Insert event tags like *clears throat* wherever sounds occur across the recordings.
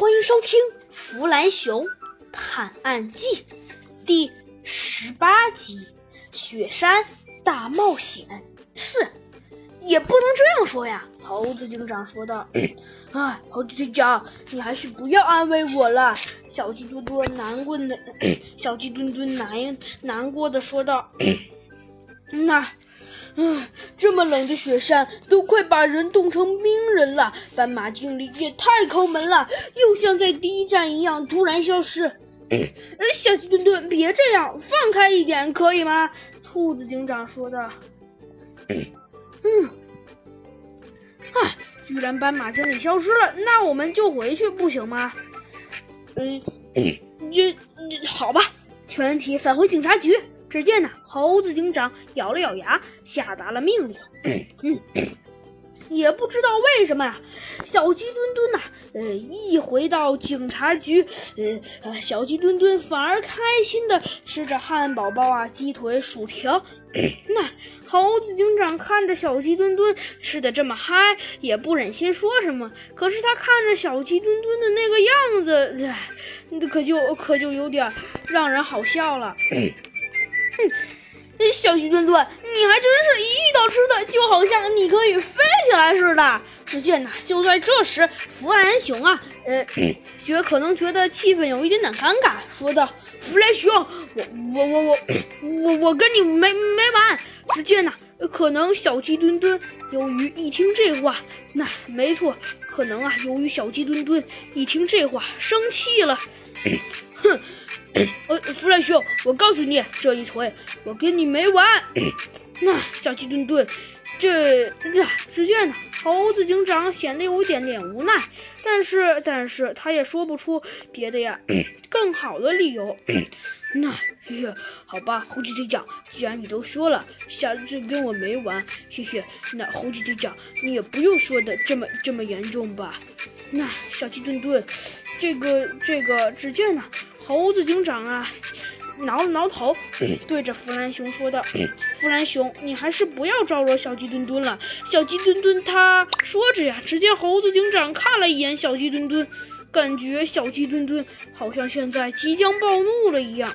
欢迎收听《弗兰熊探案记》第十八集《雪山大冒险》。是，也不能这样说呀。猴子警长说道：“ *clears throat* 哎，猴子警长，你还是不要安慰我了。”小鸡墩墩难过的，*clears throat* 小鸡墩墩难难过的说道：“ *clears throat* 那。”唉，这么冷的雪山都快把人冻成冰人了。斑马经理也太抠门了，又像在第一站一样突然消失。呃，小鸡墩墩，别这样，放开一点，可以吗？兔子警长说的。嗯，啊，居然斑马经理消失了，那我们就回去不行吗？嗯，这好吧，全体返回警察局。只见呢，猴子警长咬了咬牙，下达了命令。嗯，也不知道为什么呀，小鸡墩墩呐，呃，一回到警察局，呃，小鸡墩墩反而开心的吃着汉堡包啊、鸡腿、薯条。那猴子警长看着小鸡墩墩吃的这么嗨，也不忍心说什么。可是他看着小鸡墩墩的那个样子，可就可就有点让人好笑了。*laughs* 哼，小鸡墩墩，你还真是一遇到吃的，就好像你可以飞起来似的。只见呐，就在这时，弗兰熊啊，呃，*clears throat* 觉可能觉得气氛有一点点尴尬，说道：“弗兰熊，我我我我我我跟你没没完。”只见呐，可能小鸡墩墩由于一听这话，那没错，可能啊，由于小鸡墩墩一听这话生气了，*coughs* 哼。呃，弗兰熊，我告诉你，这一锤我跟你没完。那小鸡墩墩，这这，只见呢，猴子警长显得有一点点无奈，但是但是他也说不出别的呀，更好的理由。那，嘿嘿，好吧，猴子警长，既然你都说了，下次跟我没完，嘿嘿，那猴子警长，你也不用说的这么这么严重吧？那小鸡墩墩，这个这个，只见呢。猴子警长啊，挠了挠头，对着弗兰熊说道：“弗兰熊，你还是不要招惹小鸡墩墩了。”小鸡墩墩他说着呀，只见猴子警长看了一眼小鸡墩墩，感觉小鸡墩墩好像现在即将暴怒了一样。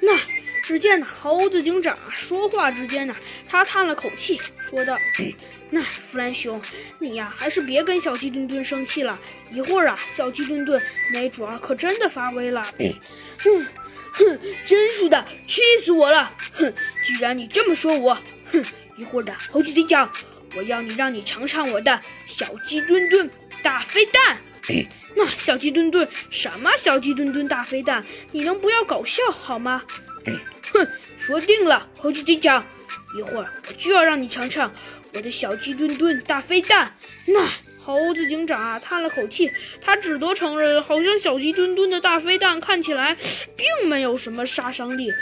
那只见呢，猴子警长说话之间呢，他叹了口气，说道。*coughs* 那弗兰熊，你呀，还是别跟小鸡墩墩生气了。一会儿啊，小鸡墩墩没准儿可真的发威了。*coughs* 哼，哼，真是的，气死我了！哼，既然你这么说我，哼，一会儿的猴子警长，我要你让你尝尝我的小鸡墩墩大飞弹。*coughs* 那小鸡墩墩什么小鸡墩墩大飞弹？你能不要搞笑好吗？哼，说定了，猴子警长。一会儿我就要让你尝尝我的小鸡墩墩大飞弹。那猴子警长啊叹了口气，他只得承认，好像小鸡墩墩的大飞弹看起来并没有什么杀伤力。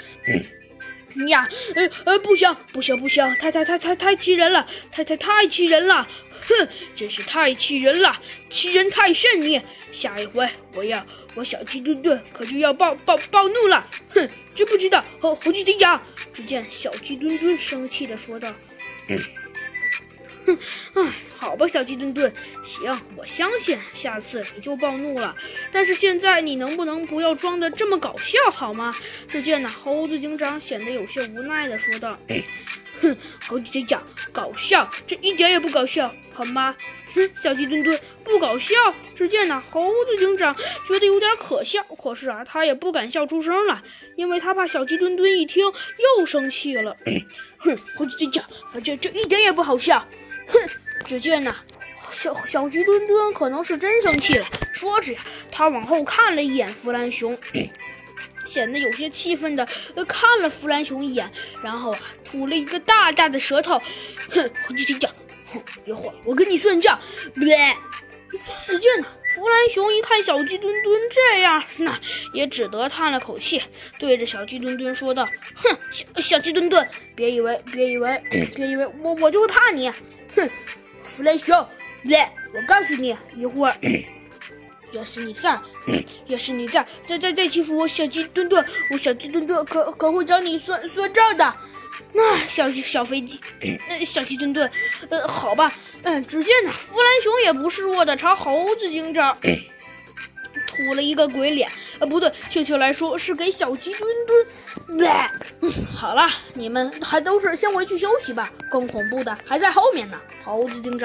呀，呃呃，不行不行不行，太太太太太气人了，太太太气人了，哼，真是太气人了，欺人太甚！你下一回我要我小鸡墩墩可就要暴暴暴怒了，哼，知不知道？猴猴子警长。只见小鸡墩墩生气的说道：“嗯哼，*laughs* 哎，好吧，小鸡墩墩，行，我相信下次你就暴怒了。但是现在你能不能不要装的这么搞笑好吗？”只见呢，猴子警长显得有些无奈地说道：“ *coughs* 哼，猴子警长，搞笑，这一点也不搞笑，好吗？”哼，小鸡墩墩不搞笑。只见呢，猴子警长觉得有点可笑，可是啊，他也不敢笑出声来，因为他怕小鸡墩墩一听又生气了。*coughs* 哼，猴子警长，反正这一点也不好笑。哼，只见呢，小小鸡墩墩可能是真生气了。说着呀，他往后看了一眼弗兰熊，显得有些气愤的看了弗兰熊一眼，然后啊，吐了一个大大的舌头。哼，猴子警长。一会儿我跟你算账。别只见呢，弗兰熊一看小鸡墩墩这样，那也只得叹了口气，对着小鸡墩墩说道：“哼，小小鸡墩墩，别以为别以为别以为我我就会怕你。哼，弗兰熊，来我告诉你，一会儿 *clears throat* 要是你在 *clears throat* 要是你在再再再欺负我小鸡墩墩，我小鸡墩墩可可会找你算算账的。那小小飞机，呃，小鸡墩墩，呃，好吧，嗯，只见呢，弗兰熊也不示弱的朝猴子警长吐了一个鬼脸，呃，不对，确切来说是给小鸡墩墩。嗯，好了，你们还都是先回去休息吧，更恐怖的还在后面呢。猴子警长。